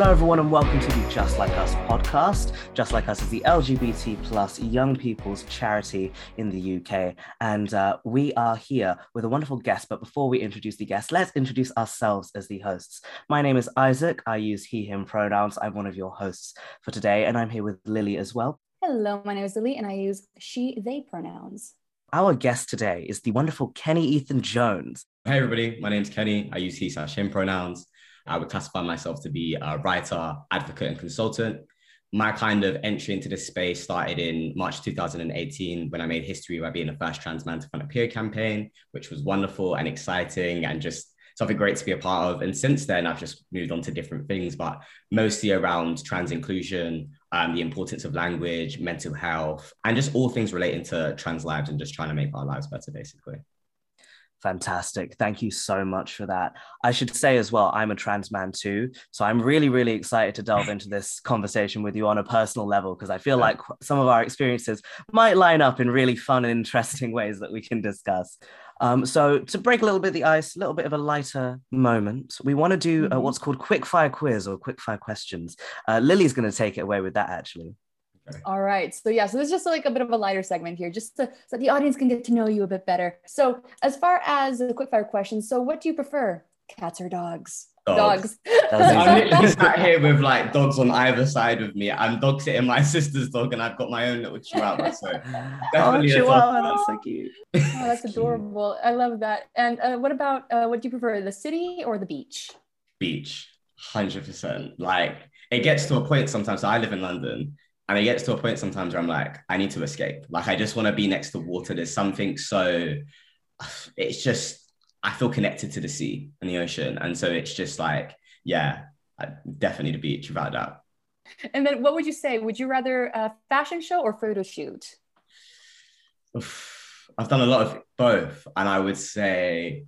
Hello, everyone, and welcome to the Just Like Us podcast. Just Like Us is the LGBT plus young people's charity in the UK, and uh, we are here with a wonderful guest. But before we introduce the guest, let's introduce ourselves as the hosts. My name is Isaac. I use he/him pronouns. I'm one of your hosts for today, and I'm here with Lily as well. Hello, my name is Lily, and I use she/they pronouns. Our guest today is the wonderful Kenny Ethan Jones. Hey, everybody. My name's Kenny. I use he slash him pronouns. I would classify myself to be a writer, advocate, and consultant. My kind of entry into this space started in March 2018 when I made history by being the first trans man to fund a peer campaign, which was wonderful and exciting and just something great to be a part of. And since then, I've just moved on to different things, but mostly around trans inclusion, um, the importance of language, mental health, and just all things relating to trans lives and just trying to make our lives better, basically. Fantastic. Thank you so much for that. I should say as well, I'm a trans man too. So I'm really, really excited to delve into this conversation with you on a personal level because I feel like some of our experiences might line up in really fun and interesting ways that we can discuss. Um, so to break a little bit of the ice, a little bit of a lighter moment, we want to do uh, mm-hmm. what's called quick fire quiz or quick fire questions. Uh, Lily's going to take it away with that actually. All right. So yeah, so this is just like a bit of a lighter segment here, just to, so the audience can get to know you a bit better. So as far as the quickfire questions, so what do you prefer, cats or dogs? Dogs. dogs. I'm sat here with like dogs on either side of me. I'm dog sitting my sister's dog, and I've got my own little chihuahua. So definitely oh, chihuahua. That's so cute. Oh, that's adorable. I love that. And uh, what about uh, what do you prefer, the city or the beach? Beach, hundred percent. Like it gets to a point sometimes. So I live in London, and it gets to a point sometimes where I'm like, I need to escape. Like, I just want to be next to water. There's something so, it's just, I feel connected to the sea and the ocean. And so it's just like, yeah, definitely the beach without doubt. And then what would you say? Would you rather a fashion show or photo shoot? I've done a lot of both. And I would say,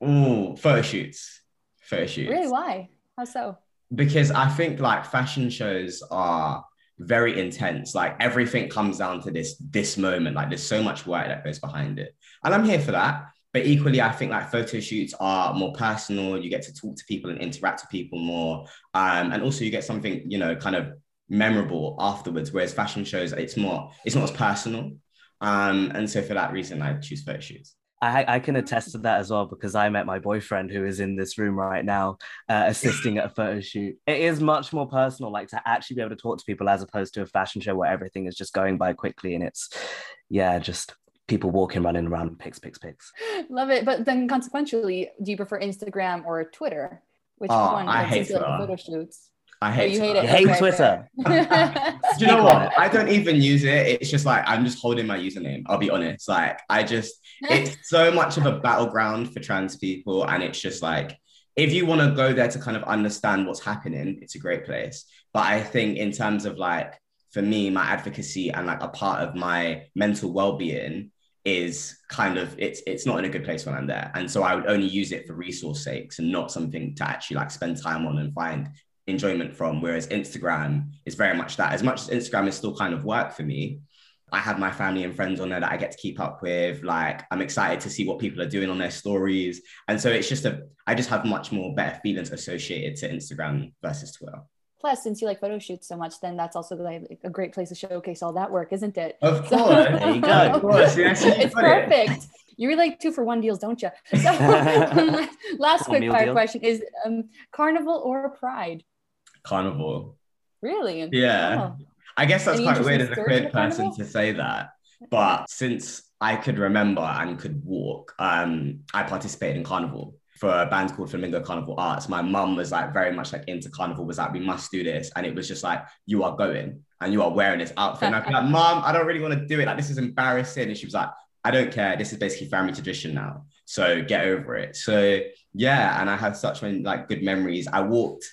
oh, photo shoots. Photo shoots. Really? Why? How so? Because I think like fashion shows are very intense. Like everything comes down to this this moment. Like there's so much work that goes behind it, and I'm here for that. But equally, I think like photo shoots are more personal. You get to talk to people and interact with people more, um, and also you get something you know kind of memorable afterwards. Whereas fashion shows, it's more it's not as personal. Um, and so for that reason, I choose photo shoots. I, I, can attest to that as well because I met my boyfriend who is in this room right now, uh, assisting at a photo shoot. It is much more personal, like to actually be able to talk to people as opposed to a fashion show where everything is just going by quickly and it's, yeah, just people walking, running around pics, pics, pics. Love it. But then consequentially, do you prefer Instagram or Twitter? Which oh, one? I hate Twitter. Like photo shoots. I oh, hate, oh, you hate it. Hate okay, Twitter. Do you know what? I don't even use it. It's just like I'm just holding my username. I'll be honest. Like I just, it's so much of a battleground for trans people, and it's just like if you want to go there to kind of understand what's happening, it's a great place. But I think in terms of like for me, my advocacy and like a part of my mental well-being is kind of it's it's not in a good place when I'm there. And so I would only use it for resource sakes and not something to actually like spend time on and find enjoyment from. Whereas Instagram is very much that. As much as Instagram is still kind of work for me, I have my family and friends on there that I get to keep up with. Like I'm excited to see what people are doing on their stories. And so it's just a I just have much more better feelings associated to Instagram versus Twitter. Plus, since you like photo shoots so much, then that's also like a great place to showcase all that work, isn't it? Of course. there you go. Of course. it's perfect. It. You really like two for one deals, don't you? So, last quick fire question is um, carnival or pride? Carnival. Really? Yeah. Oh. I guess that's quite weird as a queer person to say that. But since I could remember and could walk, um, I participated in carnival for a band called Flamingo Carnival Arts. My mum was like very much like into carnival, was like, we must do this. And it was just like, you are going and you are wearing this outfit. And I'd be like, Mom, I don't really want to do it. Like, this is embarrassing. And she was like, I don't care. This is basically family tradition now. So get over it. So yeah, and I have such many like good memories. I walked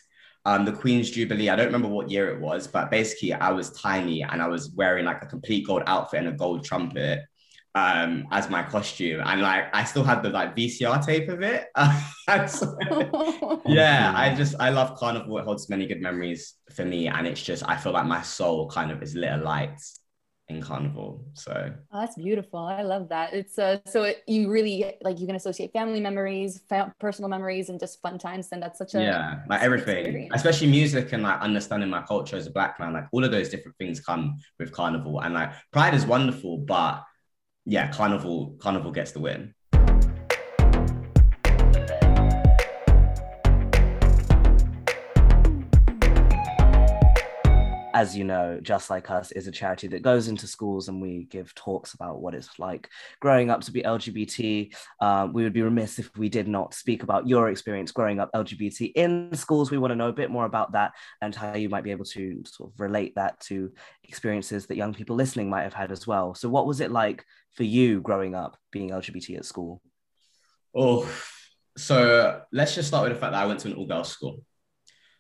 um, the Queen's Jubilee. I don't remember what year it was, but basically I was tiny and I was wearing like a complete gold outfit and a gold trumpet um, as my costume. And like I still had the like VCR tape of it. so, yeah, I just I love carnival. It holds many good memories for me. And it's just I feel like my soul kind of is lit a light in carnival. So oh, that's beautiful. I love that. It's uh, so it, you really like you can associate family memories, personal memories, and just fun times. And that's such a yeah, like everything, experience. especially music and like understanding my culture as a black man. Like all of those different things come with carnival, and like pride is wonderful, but yeah, carnival carnival gets the win. As you know, Just Like Us is a charity that goes into schools and we give talks about what it's like growing up to be LGBT. Um, we would be remiss if we did not speak about your experience growing up LGBT in schools. We want to know a bit more about that and how you might be able to sort of relate that to experiences that young people listening might have had as well. So, what was it like for you growing up being LGBT at school? Oh, so let's just start with the fact that I went to an all girls school.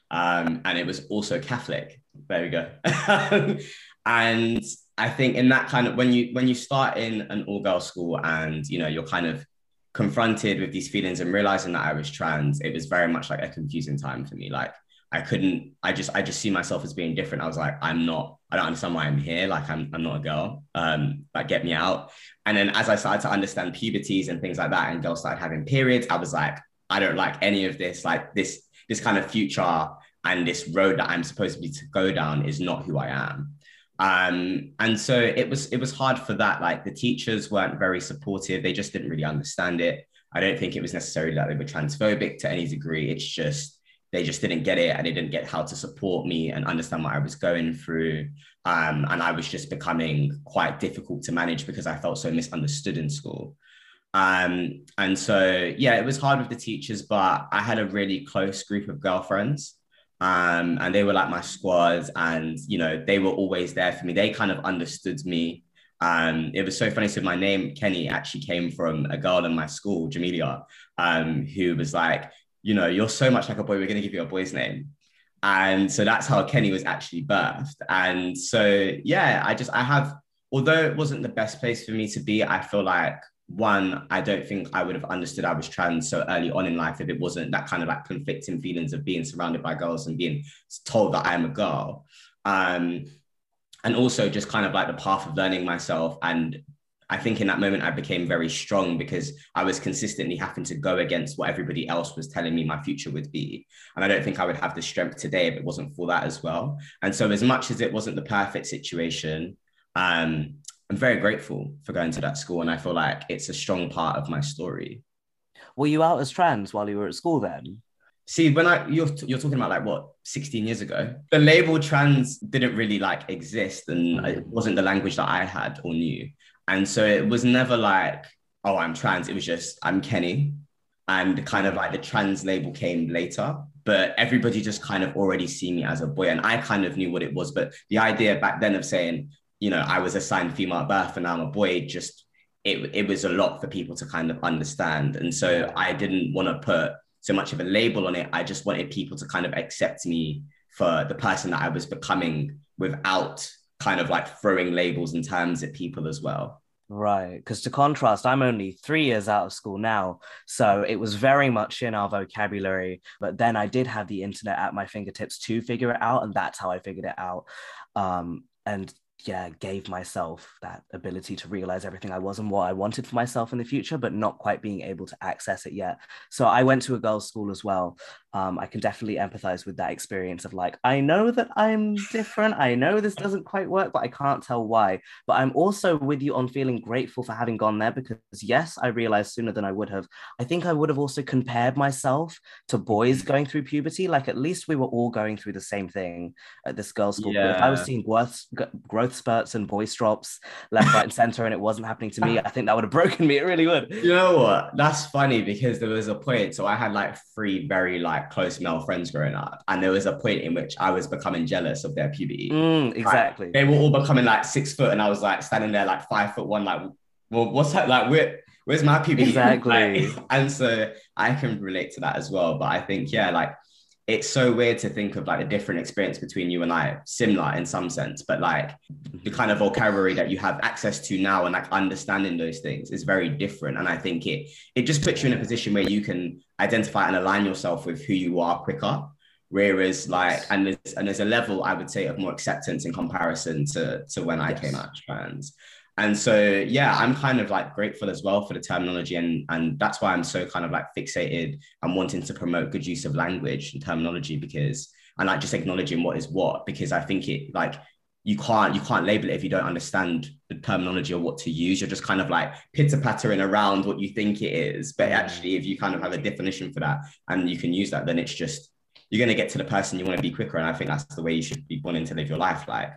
Um, and it was also Catholic. There we go. and I think in that kind of when you when you start in an all girl school and you know you're kind of confronted with these feelings and realizing that I was trans, it was very much like a confusing time for me. Like I couldn't, I just, I just see myself as being different. I was like, I'm not, I don't understand why I'm here. Like I'm, I'm not a girl. Um, like get me out. And then as I started to understand puberties and things like that, and girls started having periods, I was like, I don't like any of this. Like this, this kind of future and this road that I'm supposed to be to go down is not who I am. Um, and so it was it was hard for that. Like the teachers weren't very supportive. They just didn't really understand it. I don't think it was necessarily that they were transphobic to any degree. It's just they just didn't get it and they didn't get how to support me and understand what I was going through. Um, and I was just becoming quite difficult to manage because I felt so misunderstood in school. Um, and so, yeah, it was hard with the teachers, but I had a really close group of girlfriends um, and they were like my squads, and you know they were always there for me. They kind of understood me. Um, it was so funny. So my name Kenny actually came from a girl in my school, Jamelia, um, who was like, you know, you're so much like a boy. We're gonna give you a boy's name. And so that's how Kenny was actually birthed. And so yeah, I just I have, although it wasn't the best place for me to be, I feel like one, I don't think I would have understood I was trans so early on in life if it wasn't that kind of like conflicting feelings of being surrounded by girls and being told that I'm a girl. Um, and also just kind of like the path of learning myself. And I think in that moment, I became very strong because I was consistently having to go against what everybody else was telling me my future would be. And I don't think I would have the strength today if it wasn't for that as well. And so, as much as it wasn't the perfect situation, um, I'm very grateful for going to that school, and I feel like it's a strong part of my story. Were you out as trans while you were at school then? See, when I you're you're talking about like what 16 years ago, the label trans didn't really like exist, and mm. it wasn't the language that I had or knew, and so it was never like, oh, I'm trans. It was just I'm Kenny, and kind of like the trans label came later but everybody just kind of already see me as a boy and i kind of knew what it was but the idea back then of saying you know, I was assigned female at birth and now I'm a boy, just it, it was a lot for people to kind of understand. And so I didn't want to put so much of a label on it. I just wanted people to kind of accept me for the person that I was becoming without kind of like throwing labels and terms at people as well. Right. Because to contrast, I'm only three years out of school now. So it was very much in our vocabulary. But then I did have the internet at my fingertips to figure it out. And that's how I figured it out. Um, and yeah, gave myself that ability to realize everything I was and what I wanted for myself in the future, but not quite being able to access it yet. So I went to a girls' school as well. Um, I can definitely empathize with that experience of like, I know that I'm different. I know this doesn't quite work, but I can't tell why. But I'm also with you on feeling grateful for having gone there because, yes, I realized sooner than I would have. I think I would have also compared myself to boys going through puberty. Like, at least we were all going through the same thing at this girls' school. Yeah. But if I was seeing growth, growth growth spurts and voice drops left, right, and center, and it wasn't happening to me, I think that would have broken me. It really would. You know what? That's funny because there was a point. So I had like three very like close male friends growing up, and there was a point in which I was becoming jealous of their puberty. Mm, exactly. Like, they were all becoming like six foot, and I was like standing there like five foot one, like, well, what's that? Like, where, where's my puberty? Exactly. like, and so I can relate to that as well. But I think, yeah, like it's so weird to think of like a different experience between you and I, similar in some sense, but like the mm-hmm. kind of vocabulary that you have access to now and like understanding those things is very different. And I think it it just puts you in a position where you can identify and align yourself with who you are quicker. Whereas like, and there's and there's a level I would say of more acceptance in comparison to to when I yes. came out trans. And so yeah, I'm kind of like grateful as well for the terminology, and and that's why I'm so kind of like fixated and wanting to promote good use of language and terminology because and like just acknowledging what is what because I think it like you can't you can't label it if you don't understand the terminology or what to use. You're just kind of like pitter pattering around what you think it is. But actually, if you kind of have a definition for that and you can use that, then it's just you're going to get to the person you want to be quicker. And I think that's the way you should be wanting to live your life. Like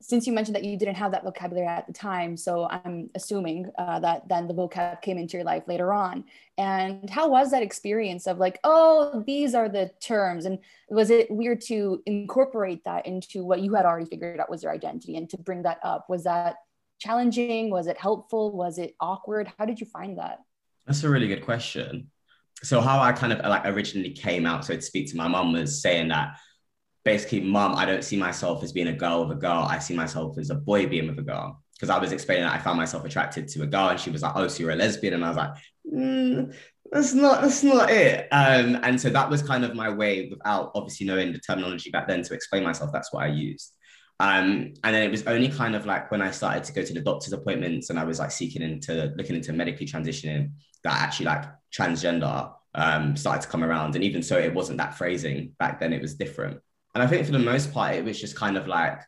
since you mentioned that you didn't have that vocabulary at the time, so I'm assuming uh, that then the vocab came into your life later on. And how was that experience of like, oh, these are the terms? And was it weird to incorporate that into what you had already figured out was your identity and to bring that up? Was that challenging? Was it helpful? Was it awkward? How did you find that? That's a really good question. So how I kind of like originally came out, so to speak to my mom was saying that basically, mom, I don't see myself as being a girl with a girl. I see myself as a boy being with a girl. Because I was explaining that I found myself attracted to a girl, and she was like, "Oh, so you're a lesbian?" And I was like, mm, "That's not, that's not it." Um, and so that was kind of my way, without obviously knowing the terminology back then, to explain myself. That's what I used. Um, and then it was only kind of like when I started to go to the doctor's appointments and I was like seeking into looking into medically transitioning that actually like transgender um, started to come around. And even so, it wasn't that phrasing back then; it was different. And I think for the most part, it was just kind of like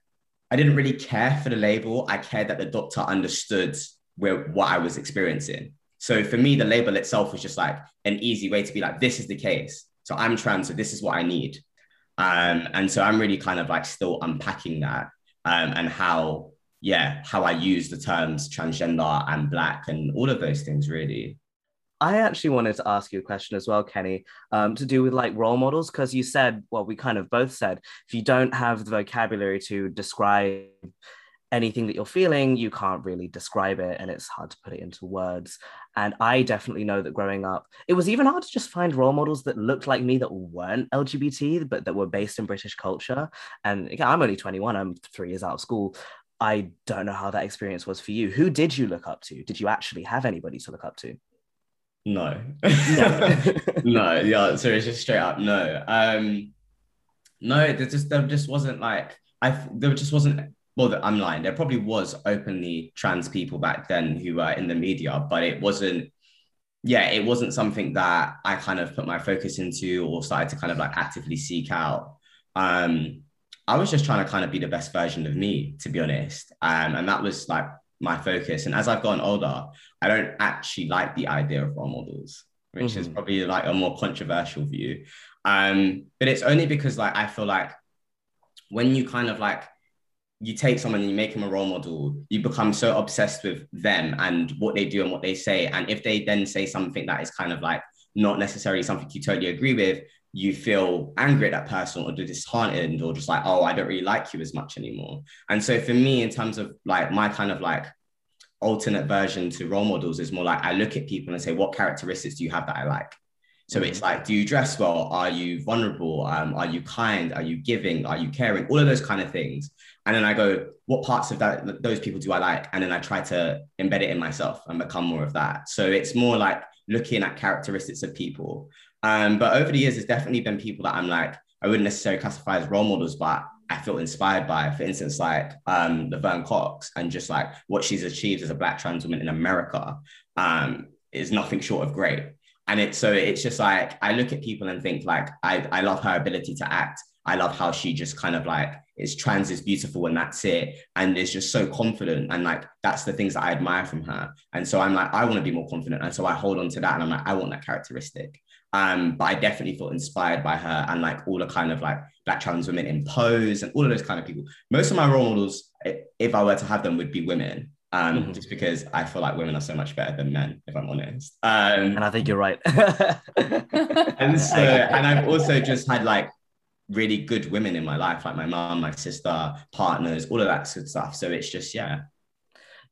I didn't really care for the label. I cared that the doctor understood where what I was experiencing. So for me, the label itself was just like an easy way to be like, this is the case. So I'm trans, so this is what I need. Um, and so I'm really kind of like still unpacking that um, and how, yeah, how I use the terms transgender and black and all of those things really. I actually wanted to ask you a question as well, Kenny, um, to do with like role models, because you said, well, we kind of both said, if you don't have the vocabulary to describe anything that you're feeling, you can't really describe it, and it's hard to put it into words. And I definitely know that growing up, it was even hard to just find role models that looked like me that weren't LGBT, but that were based in British culture. And again, I'm only 21, I'm three years out of school. I don't know how that experience was for you. Who did you look up to? Did you actually have anybody to look up to? No. No. no. Yeah. So it's just straight up no. Um, no, there just there just wasn't like I there just wasn't well I'm lying. There probably was openly trans people back then who were in the media, but it wasn't yeah, it wasn't something that I kind of put my focus into or started to kind of like actively seek out. Um, I was just trying to kind of be the best version of me, to be honest. Um, and that was like my focus. And as I've gotten older, I don't actually like the idea of role models, which mm-hmm. is probably like a more controversial view. Um, but it's only because like I feel like when you kind of like you take someone and you make them a role model, you become so obsessed with them and what they do and what they say. And if they then say something that is kind of like not necessarily something you totally agree with, you feel angry at that person or disheartened or just like, oh, I don't really like you as much anymore. And so for me, in terms of like my kind of like alternate version to role models is more like I look at people and say, what characteristics do you have that I like? So mm-hmm. it's like, do you dress well? Are you vulnerable? Um, are you kind? Are you giving? Are you caring? All of those kind of things. And then I go, what parts of that those people do I like? And then I try to embed it in myself and become more of that. So it's more like looking at characteristics of people um, but over the years, there's definitely been people that I'm like, I wouldn't necessarily classify as role models, but I feel inspired by, for instance, like um, Laverne Cox and just like what she's achieved as a Black trans woman in America um, is nothing short of great. And it's so it's just like I look at people and think like I, I love her ability to act. I love how she just kind of like is trans is beautiful and that's it. And is just so confident. And like that's the things that I admire from her. And so I'm like, I want to be more confident. And so I hold on to that and I'm like, I want that characteristic. Um, but I definitely felt inspired by her and like all the kind of like black trans women in Pose and all of those kind of people. Most of my role models, if I were to have them, would be women. Um, mm-hmm. just because I feel like women are so much better than men, if I'm honest. Um, and I think you're right. and so, and I've also just had like really good women in my life, like my mom, my sister, partners, all of that good stuff. So it's just, yeah.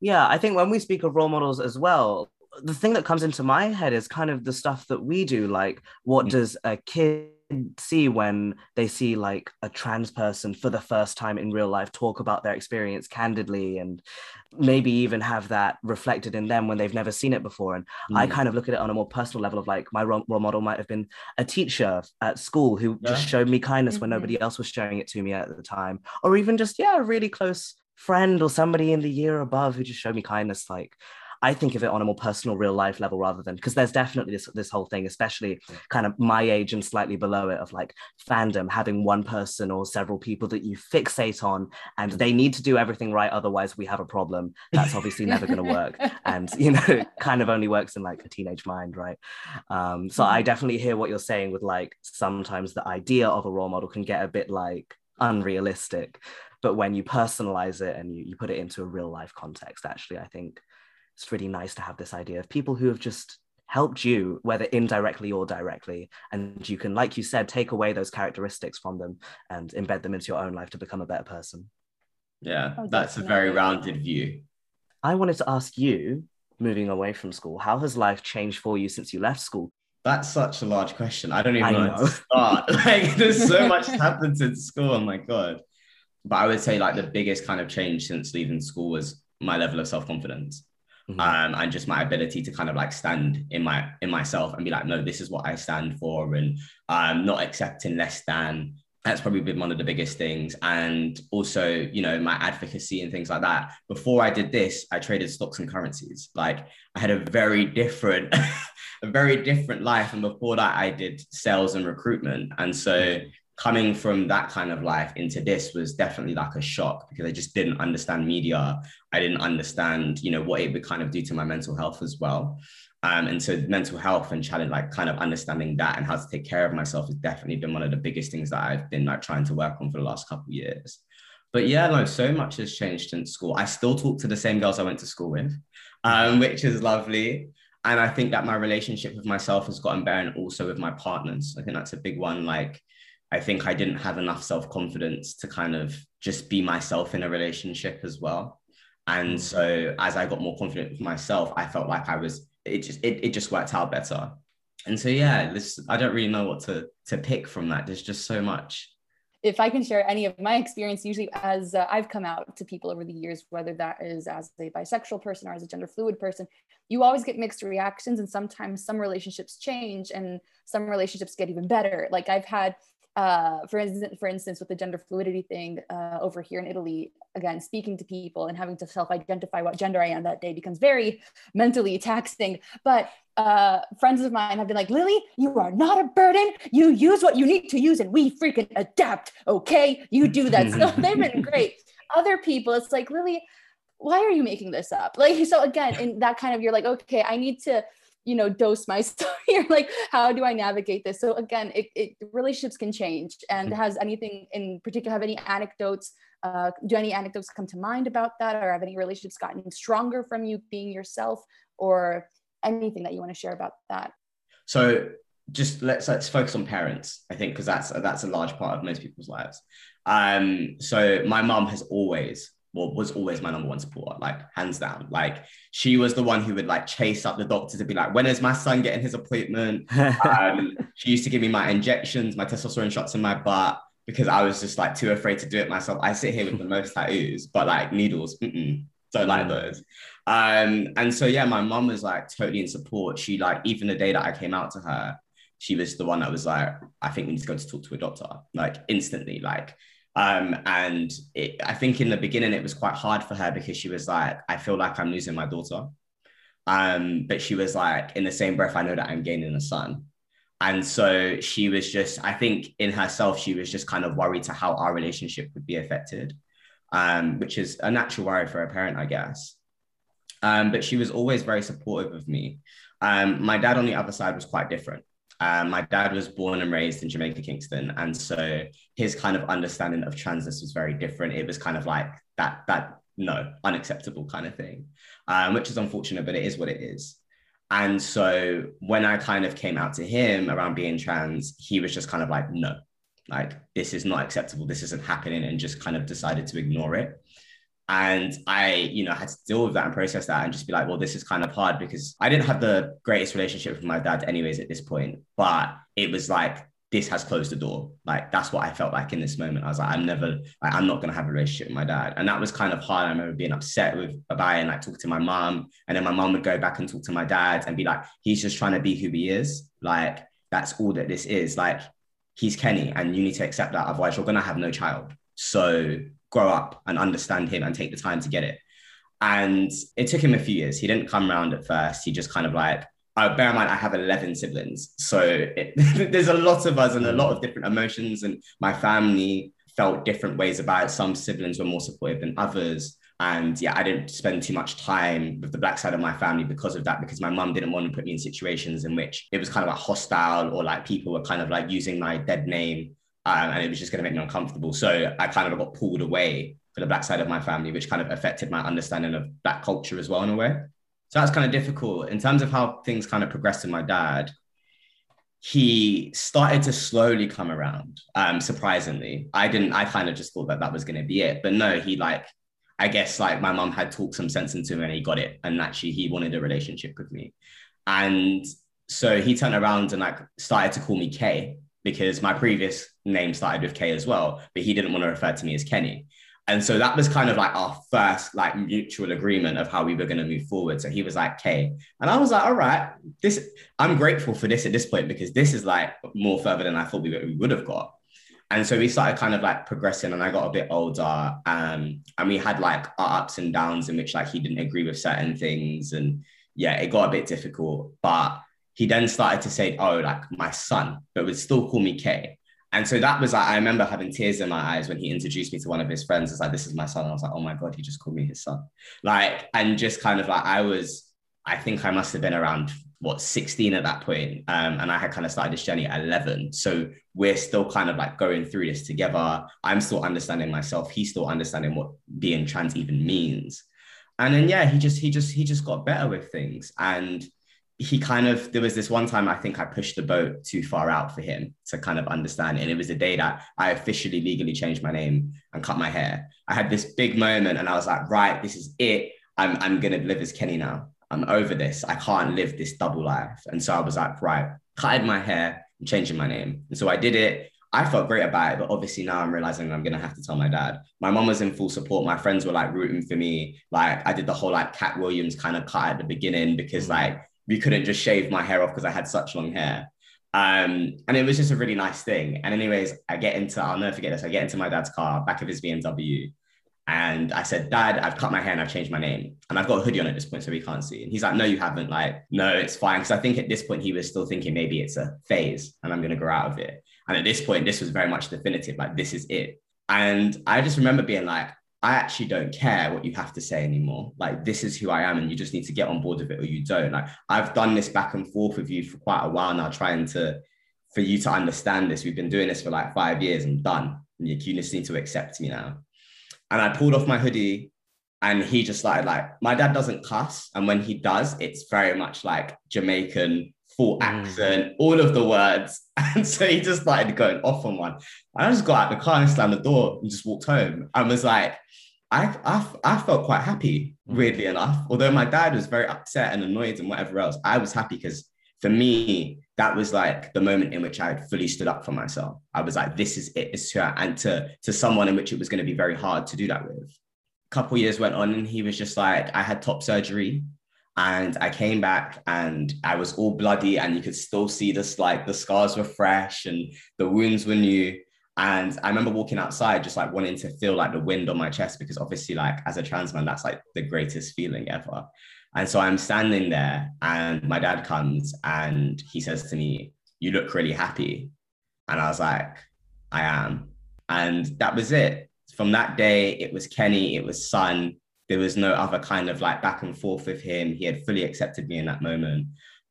Yeah, I think when we speak of role models as well, the thing that comes into my head is kind of the stuff that we do like what mm. does a kid see when they see like a trans person for the first time in real life talk about their experience candidly and maybe even have that reflected in them when they've never seen it before. And mm. I kind of look at it on a more personal level of like my role, model might have been a teacher at school who yeah. just showed me kindness mm-hmm. when nobody else was showing it to me at the time, or even just, yeah, a really close friend or somebody in the year above who just showed me kindness. Like, I think of it on a more personal, real life level rather than because there's definitely this this whole thing, especially kind of my age and slightly below it, of like fandom having one person or several people that you fixate on, and they need to do everything right, otherwise we have a problem. That's obviously never going to work, and you know, kind of only works in like a teenage mind, right? Um, so I definitely hear what you're saying with like sometimes the idea of a role model can get a bit like unrealistic but when you personalize it and you, you put it into a real life context actually i think it's really nice to have this idea of people who have just helped you, whether indirectly or directly. And you can, like you said, take away those characteristics from them and embed them into your own life to become a better person. Yeah, oh, that's a very rounded view. I wanted to ask you, moving away from school, how has life changed for you since you left school? That's such a large question. I don't even I know, know. where to start. like, there's so much happened since school. Oh my god! But I would say like the biggest kind of change since leaving school was my level of self confidence mm-hmm. um, and just my ability to kind of like stand in my in myself and be like, no, this is what I stand for, and um, not accepting less than. That's probably been one of the biggest things, and also you know my advocacy and things like that. Before I did this, I traded stocks and currencies. Like I had a very different, a very different life, and before that, I did sales and recruitment, and so mm-hmm coming from that kind of life into this was definitely like a shock because I just didn't understand media. I didn't understand, you know, what it would kind of do to my mental health as well. Um, and so mental health and challenge, like kind of understanding that and how to take care of myself has definitely been one of the biggest things that I've been like trying to work on for the last couple of years. But yeah, no, so much has changed in school. I still talk to the same girls I went to school with, um, which is lovely. And I think that my relationship with myself has gotten better and also with my partners. I think that's a big one. Like I think I didn't have enough self confidence to kind of just be myself in a relationship as well. And mm. so as I got more confident with myself, I felt like I was it just it, it just worked out better. And so yeah, this I don't really know what to to pick from that. There's just so much. If I can share any of my experience, usually as uh, I've come out to people over the years, whether that is as a bisexual person or as a gender fluid person, you always get mixed reactions, and sometimes some relationships change and some relationships get even better. Like I've had uh, for instance, for instance, with the gender fluidity thing uh, over here in Italy, again, speaking to people and having to self-identify what gender I am that day becomes very mentally taxing. But uh, friends of mine have been like, Lily, you are not a burden. You use what you need to use, and we freaking adapt. Okay, you do that. so they've been great. Other people, it's like, Lily, why are you making this up? Like, so again, in that kind of, you're like, okay, I need to you know dose my story or like how do i navigate this? So again it, it relationships can change. And mm-hmm. has anything in particular have any anecdotes uh, do any anecdotes come to mind about that? Or have any relationships gotten stronger from you being yourself or anything that you want to share about that? So just let's let's focus on parents i think because that's that's a large part of most people's lives. Um so my mom has always well, was always my number one supporter, like hands down. Like she was the one who would like chase up the doctors and be like, when is my son getting his appointment? um, she used to give me my injections, my testosterone shots in my butt because I was just like too afraid to do it myself. I sit here with the most tattoos, but like needles, don't like those. Um, and so yeah, my mom was like totally in support. She like even the day that I came out to her, she was the one that was like, I think we need to go to talk to a doctor, like instantly, like um, and it, I think in the beginning it was quite hard for her because she was like, I feel like I'm losing my daughter. Um, but she was like, in the same breath, I know that I'm gaining a son. And so she was just, I think in herself, she was just kind of worried to how our relationship would be affected, um, which is a natural worry for a parent, I guess. Um, but she was always very supportive of me. Um, my dad on the other side was quite different. Um, my dad was born and raised in Jamaica, Kingston, and so his kind of understanding of transness was very different. It was kind of like that that no unacceptable kind of thing, um, which is unfortunate, but it is what it is. And so when I kind of came out to him around being trans, he was just kind of like, no, like this is not acceptable. This isn't happening, and just kind of decided to ignore it. And I, you know, had to deal with that and process that and just be like, well, this is kind of hard because I didn't have the greatest relationship with my dad, anyways, at this point. But it was like this has closed the door. Like that's what I felt like in this moment. I was like, I'm never, like, I'm not gonna have a relationship with my dad. And that was kind of hard. I remember being upset with Abai and like talk to my mom. And then my mom would go back and talk to my dad and be like, he's just trying to be who he is. Like that's all that this is. Like he's Kenny and you need to accept that. Otherwise, you're gonna have no child. So grow up and understand him and take the time to get it. And it took him a few years. He didn't come around at first. He just kind of like uh, bear in mind, I have 11 siblings. So it, there's a lot of us and a lot of different emotions. And my family felt different ways about it. Some siblings were more supportive than others. And yeah, I didn't spend too much time with the black side of my family because of that, because my mum didn't want to put me in situations in which it was kind of like hostile or like people were kind of like using my dead name um, and it was just going to make me uncomfortable. So I kind of got pulled away for the black side of my family, which kind of affected my understanding of black culture as well in a way. So that's kind of difficult in terms of how things kind of progressed in my dad. He started to slowly come around. Um, surprisingly, I didn't. I kind of just thought that that was going to be it, but no, he like, I guess like my mom had talked some sense into him and he got it, and actually he wanted a relationship with me, and so he turned around and like started to call me K because my previous name started with K as well, but he didn't want to refer to me as Kenny. And so that was kind of like our first like mutual agreement of how we were going to move forward. So he was like K. and i was like all right this i'm grateful for this at this point because this is like more further than i thought we, we would have got. And so we started kind of like progressing and i got a bit older um, and we had like our ups and downs in which like he didn't agree with certain things and yeah it got a bit difficult but he then started to say oh like my son but would still call me k and so that was like, I remember having tears in my eyes when he introduced me to one of his friends. It's like, this is my son. I was like, oh my God, he just called me his son. Like, and just kind of like, I was, I think I must have been around what 16 at that point, um, and I had kind of started this journey at 11. So we're still kind of like going through this together. I'm still understanding myself. He's still understanding what being trans even means. And then yeah, he just he just he just got better with things. And he kind of there was this one time I think I pushed the boat too far out for him to kind of understand. And it was the day that I officially legally changed my name and cut my hair. I had this big moment and I was like, right, this is it. I'm I'm gonna live as Kenny now. I'm over this. I can't live this double life. And so I was like, right, cutting my hair and changing my name. And so I did it. I felt great about it, but obviously now I'm realizing I'm gonna have to tell my dad. My mom was in full support. My friends were like rooting for me. Like I did the whole like Cat Williams kind of cut at the beginning because mm. like we couldn't just shave my hair off because I had such long hair. Um, and it was just a really nice thing. And anyways, I get into, I'll never forget this. I get into my dad's car, back of his BMW. And I said, Dad, I've cut my hair and I've changed my name. And I've got a hoodie on at this point, so we can't see. And he's like, No, you haven't. Like, no, it's fine. Because I think at this point, he was still thinking maybe it's a phase and I'm to grow out of it. And at this point, this was very much definitive. Like, this is it. And I just remember being like, I actually don't care what you have to say anymore. Like, this is who I am, and you just need to get on board with it or you don't. Like, I've done this back and forth with you for quite a while now, trying to, for you to understand this. We've been doing this for like five years. I'm done. And you just need to accept me now. And I pulled off my hoodie and he just started like, my dad doesn't cuss. And when he does, it's very much like Jamaican, full mm. accent, all of the words. And so he just started going off on one. And I just got out the car and slammed the door and just walked home. I was like, I, I, I felt quite happy, weirdly enough. Although my dad was very upset and annoyed and whatever else, I was happy because for me, that was like the moment in which I had fully stood up for myself. I was like, this is it. Her. And to, to someone in which it was going to be very hard to do that with. A couple years went on and he was just like, I had top surgery and I came back and I was all bloody and you could still see this, like the scars were fresh and the wounds were new. And I remember walking outside just like wanting to feel like the wind on my chest because obviously, like as a trans man, that's like the greatest feeling ever. And so I'm standing there and my dad comes and he says to me, You look really happy. And I was like, I am. And that was it. From that day, it was Kenny, it was Son. There was no other kind of like back and forth with him. He had fully accepted me in that moment.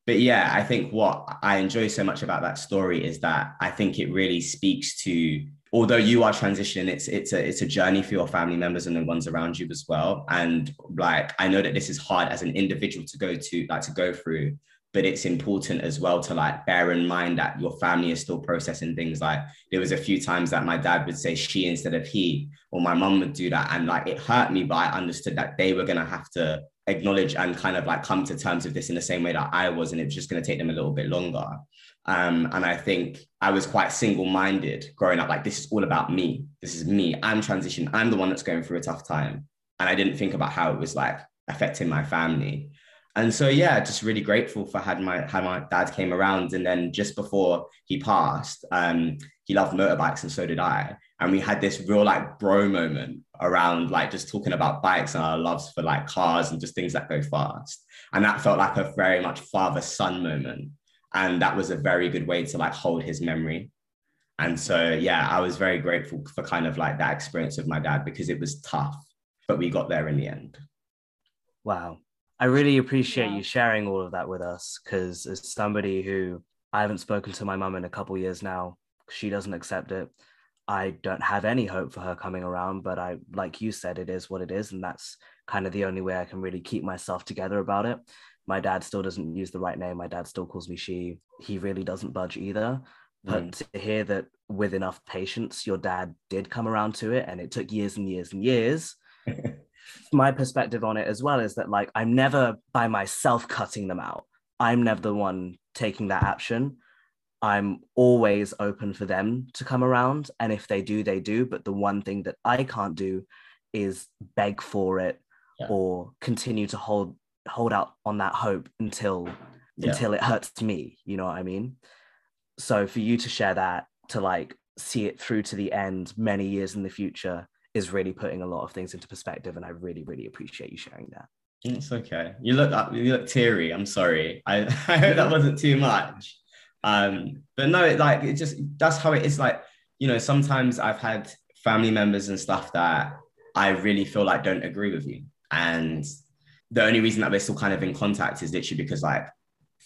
But yeah, I think what I enjoy so much about that story is that I think it really speaks to although you are transitioning, it's it's a it's a journey for your family members and the ones around you as well. And like I know that this is hard as an individual to go to like to go through, but it's important as well to like bear in mind that your family is still processing things. Like there was a few times that my dad would say she instead of he, or my mom would do that, and like it hurt me, but I understood that they were gonna have to acknowledge and kind of like come to terms with this in the same way that I was, and it was just going to take them a little bit longer. Um, and I think I was quite single minded growing up. Like, this is all about me. This is me. I'm transition. I'm the one that's going through a tough time. And I didn't think about how it was like affecting my family. And so, yeah, just really grateful for had my how my dad came around. And then just before he passed, um, he loved motorbikes and so did I. And we had this real like bro moment around like just talking about bikes and our loves for like cars and just things that go fast. And that felt like a very much father son moment and that was a very good way to like hold his memory and so yeah i was very grateful for kind of like that experience with my dad because it was tough but we got there in the end wow i really appreciate you sharing all of that with us because as somebody who i haven't spoken to my mum in a couple years now she doesn't accept it i don't have any hope for her coming around but i like you said it is what it is and that's kind of the only way i can really keep myself together about it my dad still doesn't use the right name. My dad still calls me she. He really doesn't budge either. But mm. to hear that with enough patience, your dad did come around to it and it took years and years and years. my perspective on it as well is that like I'm never by myself cutting them out. I'm never the one taking that action. I'm always open for them to come around. And if they do, they do. But the one thing that I can't do is beg for it yeah. or continue to hold hold out on that hope until yeah. until it hurts me you know what i mean so for you to share that to like see it through to the end many years in the future is really putting a lot of things into perspective and i really really appreciate you sharing that. It's okay. You look you look teary. I'm sorry. I i hope that wasn't too much. Um but no it, like it just that's how it is. Like you know sometimes i've had family members and stuff that i really feel like don't agree with you. And the only reason that we're still kind of in contact is literally because like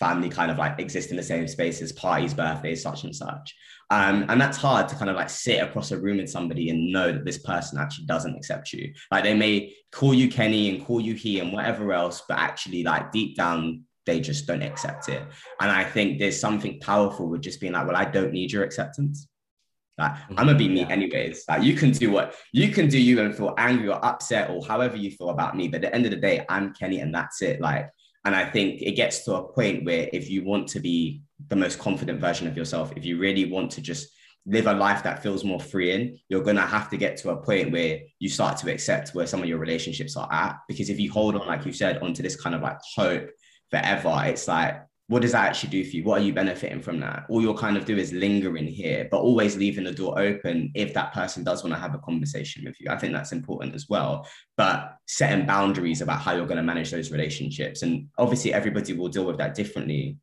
family kind of like exist in the same spaces, parties, birthdays, such and such. Um, and that's hard to kind of like sit across a room with somebody and know that this person actually doesn't accept you. Like they may call you Kenny and call you he and whatever else, but actually like deep down, they just don't accept it. And I think there's something powerful with just being like, well, I don't need your acceptance. Like I'm gonna be me anyways. Like you can do what you can do, you and feel angry or upset or however you feel about me. But at the end of the day, I'm Kenny and that's it. Like, and I think it gets to a point where if you want to be the most confident version of yourself, if you really want to just live a life that feels more freeing, you're gonna have to get to a point where you start to accept where some of your relationships are at. Because if you hold on, like you said, onto this kind of like hope forever, it's like what does that actually do for you? What are you benefiting from that? All you'll kind of do is linger in here, but always leaving the door open if that person does want to have a conversation with you. I think that's important as well. But setting boundaries about how you're going to manage those relationships. And obviously, everybody will deal with that differently.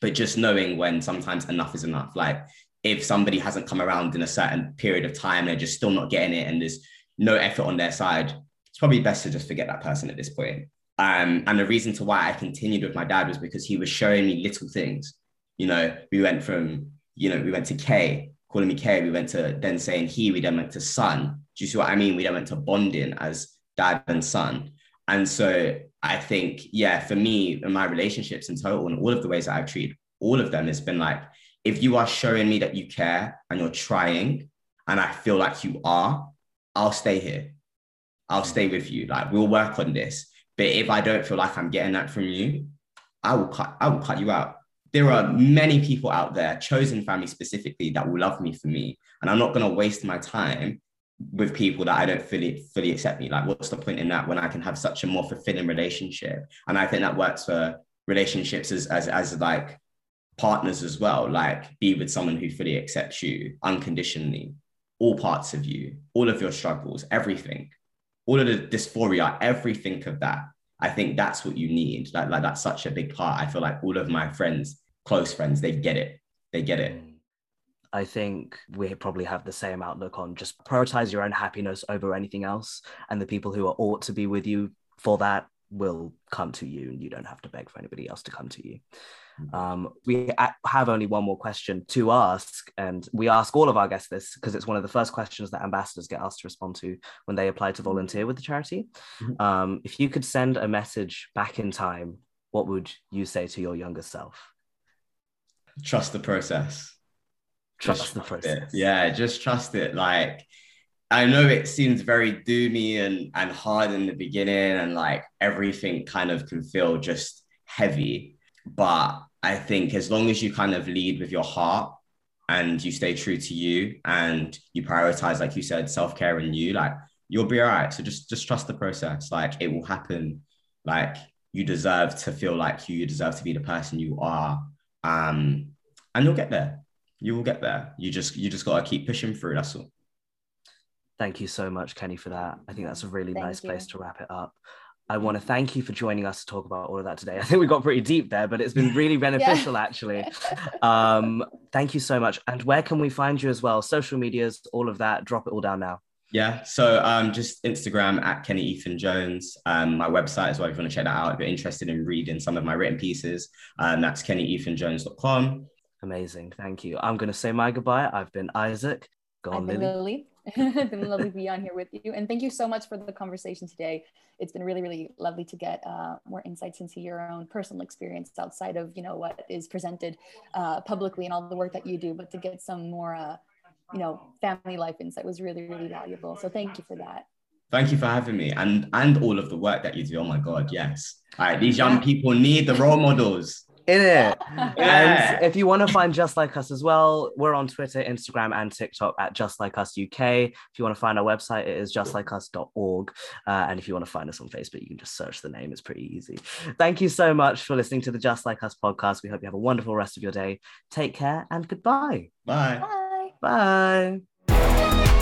But just knowing when sometimes enough is enough. Like if somebody hasn't come around in a certain period of time, they're just still not getting it, and there's no effort on their side, it's probably best to just forget that person at this point. Um, and the reason to why I continued with my dad was because he was showing me little things. You know, we went from, you know, we went to K, calling me K, we went to then saying he, we then went to son. Do you see what I mean? We then went to bonding as dad and son. And so I think, yeah, for me and my relationships in total and all of the ways that I've treated all of them, it's been like, if you are showing me that you care and you're trying, and I feel like you are, I'll stay here. I'll stay with you. Like we'll work on this. But if I don't feel like I'm getting that from you, I will cut, I will cut you out. There are many people out there, chosen family specifically, that will love me for me. And I'm not gonna waste my time with people that I don't fully fully accept me. Like, what's the point in that when I can have such a more fulfilling relationship? And I think that works for relationships as as, as like partners as well. Like, be with someone who fully accepts you unconditionally, all parts of you, all of your struggles, everything all of the dysphoria, everything of that. I think that's what you need. Like, like that's such a big part. I feel like all of my friends, close friends, they get it. They get it. Mm. I think we probably have the same outlook on just prioritize your own happiness over anything else. And the people who are ought to be with you for that will come to you and you don't have to beg for anybody else to come to you. Mm-hmm. Um, we have only one more question to ask, and we ask all of our guests this because it's one of the first questions that ambassadors get asked to respond to when they apply to volunteer with the charity. Mm-hmm. Um, if you could send a message back in time, what would you say to your younger self? Trust the process. Trust, trust the process. It. Yeah, just trust it. Like, I know it seems very doomy and, and hard in the beginning, and like everything kind of can feel just heavy but I think as long as you kind of lead with your heart and you stay true to you and you prioritize, like you said, self care and you, like you'll be all right. So just just trust the process. Like it will happen. Like you deserve to feel like you, you deserve to be the person you are. Um, and you'll get there. You will get there. You just you just gotta keep pushing through. That's all. Thank you so much, Kenny, for that. I think that's a really Thank nice you. place to wrap it up. I want to thank you for joining us to talk about all of that today. I think we got pretty deep there, but it's been really beneficial, actually. Um, thank you so much. And where can we find you as well? Social medias, all of that. Drop it all down now. Yeah. So um, just Instagram at Kenny Ethan Jones. Um, my website as well, if you want to check that out. If you're interested in reading some of my written pieces, um, that's kennyethanjones.com. Amazing. Thank you. I'm going to say my goodbye. I've been Isaac. Go I've on, been Lily. Lily. It's been lovely to be on here with you. And thank you so much for the conversation today. It's been really, really lovely to get uh, more insights into your own personal experience outside of, you know, what is presented uh, publicly and all the work that you do, but to get some more, uh, you know, family life insight was really, really valuable. So thank you for that. Thank you for having me and and all of the work that you do. Oh my God, yes. All right, these young people need the role models. In it. Yeah. And if you want to find Just Like Us as well, we're on Twitter, Instagram, and TikTok at Just Like Us UK. If you want to find our website, it is justlikeus.org. Uh, and if you want to find us on Facebook, you can just search the name. It's pretty easy. Thank you so much for listening to the Just Like Us podcast. We hope you have a wonderful rest of your day. Take care and goodbye. Bye. Bye. Bye.